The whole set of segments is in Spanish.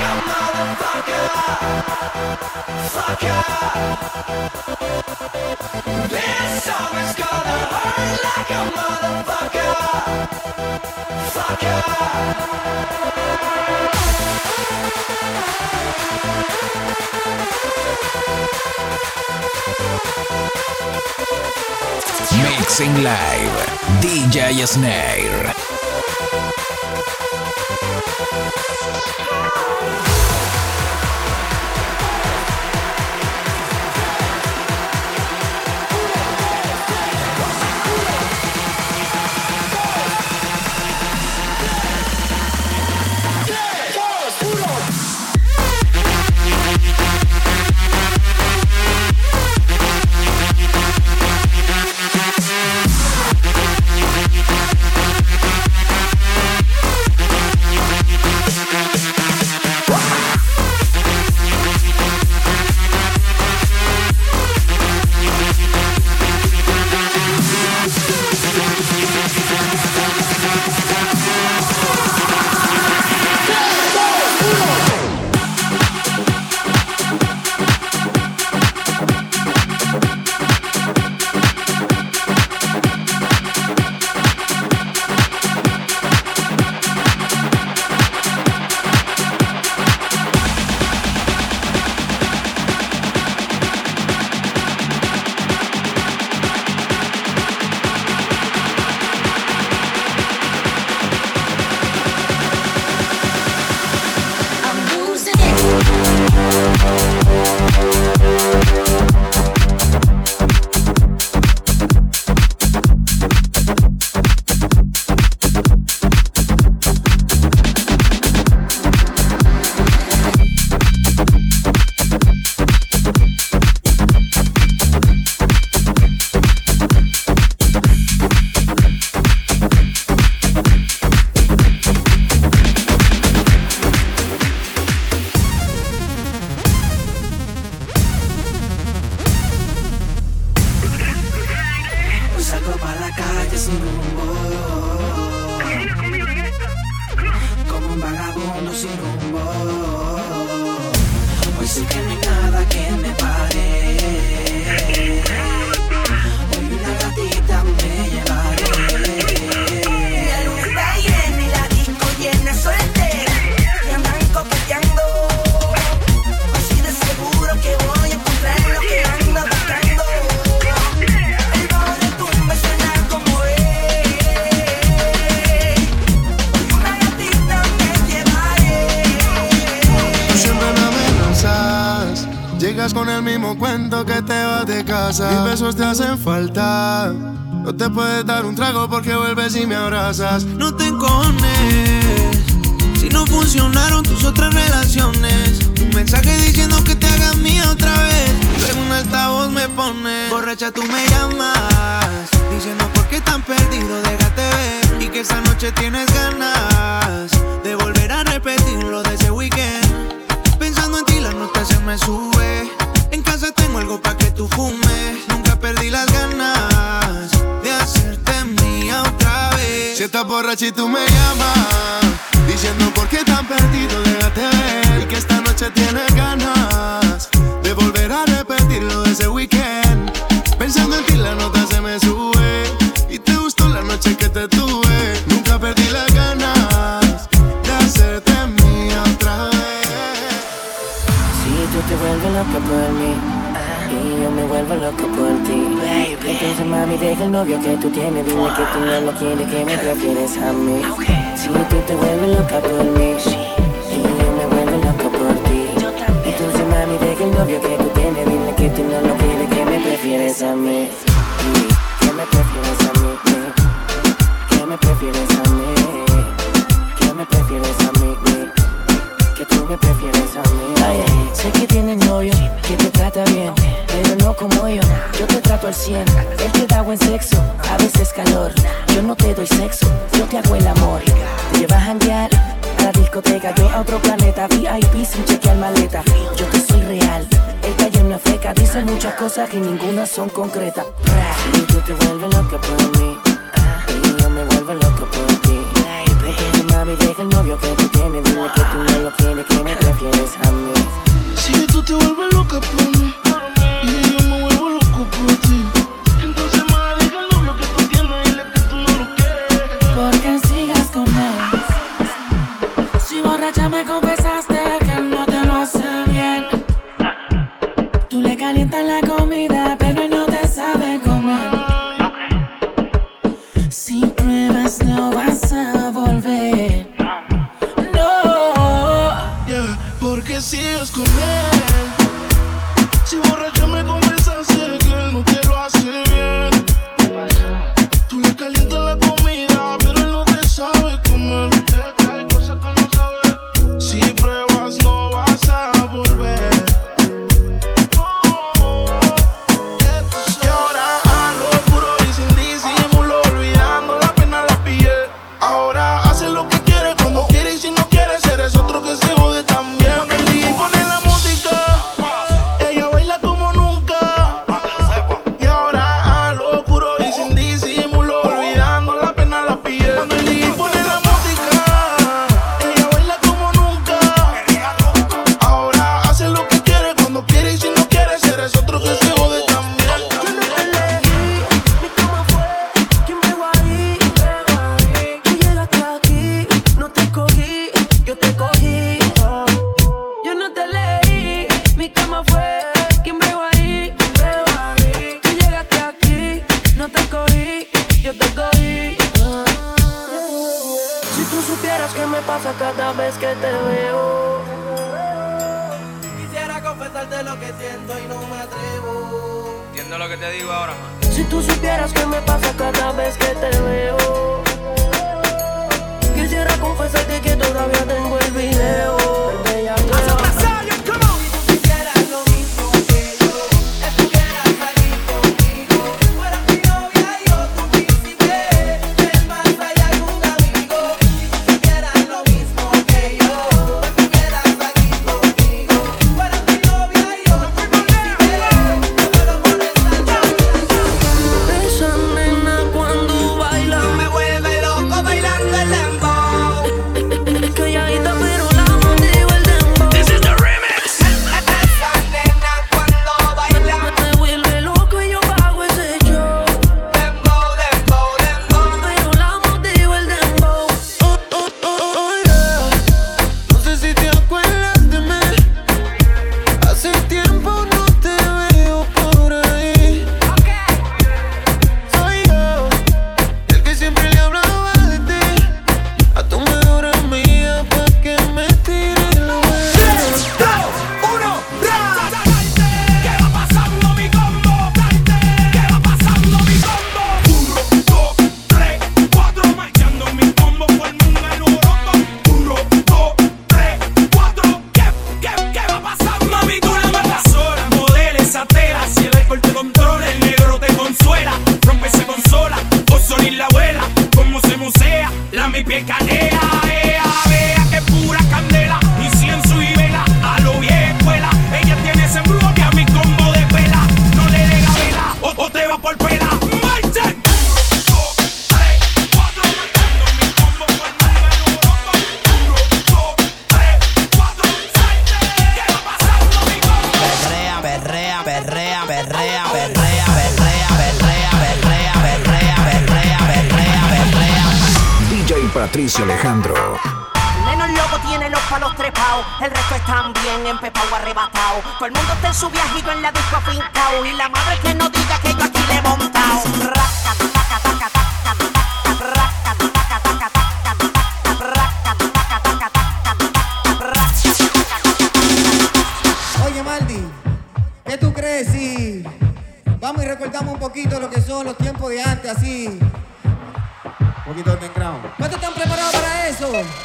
Come on. Mixing Live, DJ Snare. No te encones si no funcionaron tus otras relaciones. Un mensaje diciendo que te hagas mía otra vez. Luego un altavoz me pone. Borracha, tú me llamas. Que tú tienes, dile que tú no lo quieres, que me prefieres a mí. Si tú te vuelves loca por mí y yo me vuelvo loco por ti. Entonces mami deja el novio que tú tienes, dile que tú no lo quieres, que me prefieres a mí. Que me prefieres a mí. Que me prefieres a mí. Que me prefieres a mí. Que tú me prefieres a mí. Ay, sé que tienes novio, que te trata bien, como yo. Yo te trato al 100, él te da buen sexo, a veces calor. Yo no te doy sexo, yo te hago el amor. Te llevas a janguear a la discoteca, yo a otro planeta, VIP sin chequear maleta. Yo te soy real, él cayó en una feca, dice muchas cosas que ninguna son concretas. Y tú te vuelves loca por mí, y yo me vuelvo loco por ti. Mami, deja el novio que tú tienes, dile que tú no lo quieres, que me prefieres a mí. Si tú te vuelves loca por mí. Si tú supieras que me pasa cada vez que te veo. Quisiera confesarte lo que siento y no me atrevo. Entiendo lo que te digo ahora. Si tú supieras que me pasa cada vez que te veo. Quisiera confesarte que todavía tengo el video. y. Patricio Alejandro. Neno el tiene los palos trepados, el resto están bien empepao arrebatado. Todo el mundo está en su viajito en la disco afincao y la madre que no diga que yo aquí le he montado. Oye Maldi, ¿qué tú crees si vamos y recordamos un poquito lo que son los tiempos de antes así? Un poquito de underground. A ver.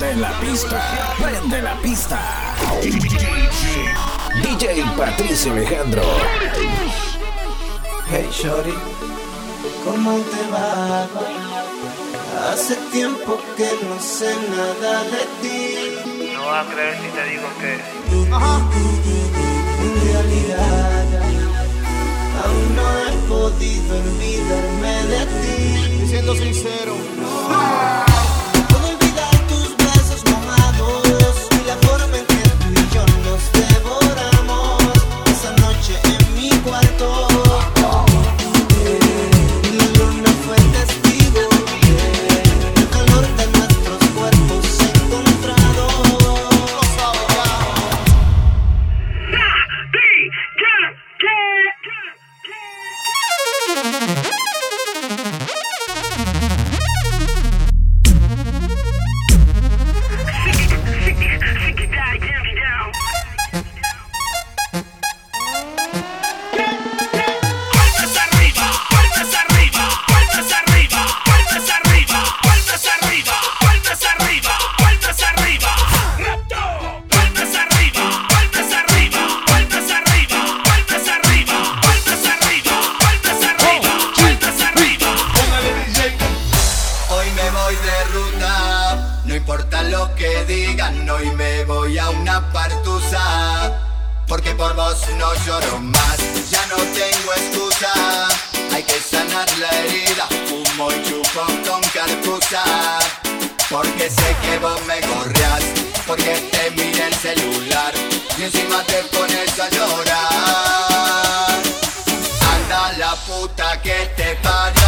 Prende la pista. Prende la pista. DJ Patricio Alejandro. Hey Shorty, ¿cómo te va? Hace tiempo que no sé nada de ti. No vas a creer si te digo que. Ajá. En realidad, aún no he podido olvidarme de ti. Siendo sincero. Porque sé que vos me correas, porque te mira el celular y encima te pones a llorar. Anda la puta que te parió.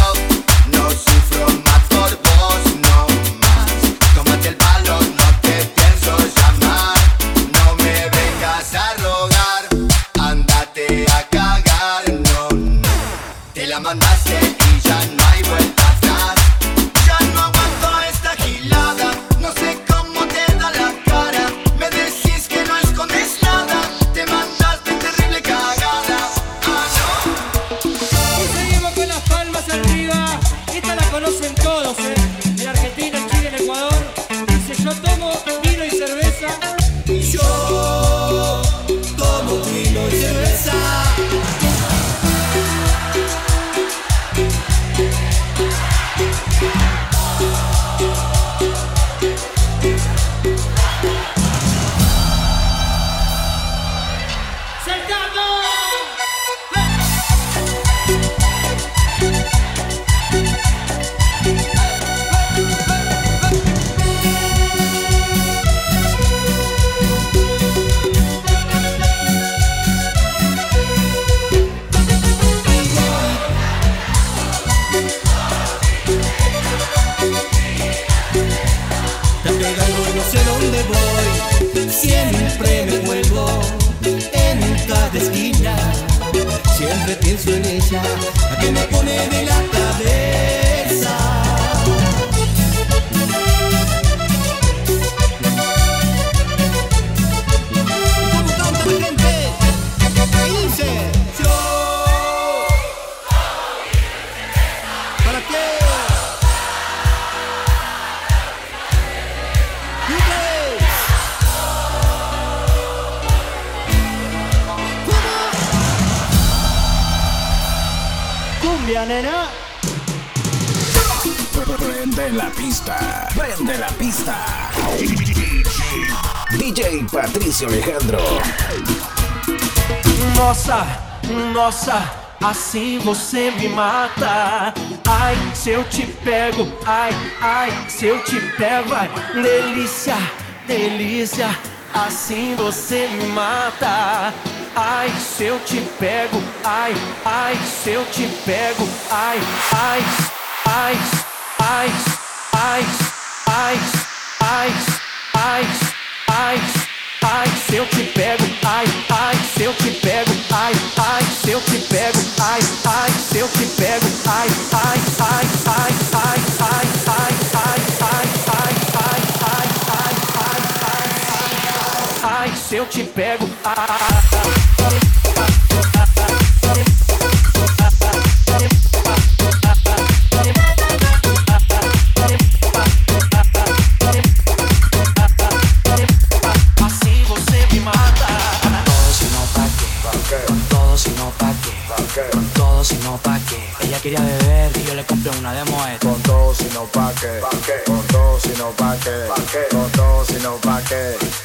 Siempre pienso en ella, la que me pone de la cabeza. Nena. Prende la pista, prende la pista. DJ Patricio Alejandro. Nossa, nossa, assim você me mata. Ai, se eu te pego, ai, ai, se eu te pego, ai, delícia, delícia, assim você me mata. Ai, se eu te pego, ai, ai, se eu te pego, ai, ai, ai, ai, ai, ai, ai, ai, ai, ai, se eu te pego, ai, ai, se eu te pego, ai, ai, se eu te pego, ai, ai, se eu te pego, ai, ai, ai, ai, ai, ai, ai, ai, ai, ai, ai, ai, ai, ai, ai, ai, se eu te pego, assim una de Moet. Con todo sino pa' qué, con todo sino pa' qué, con todo sino pa' qué.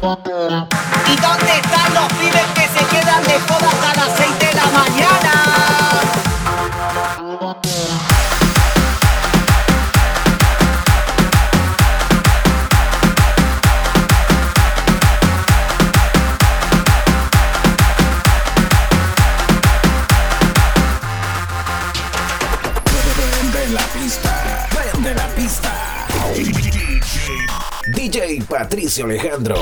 ¿Y dónde están los pibes que se quedan de hasta las Alejandro.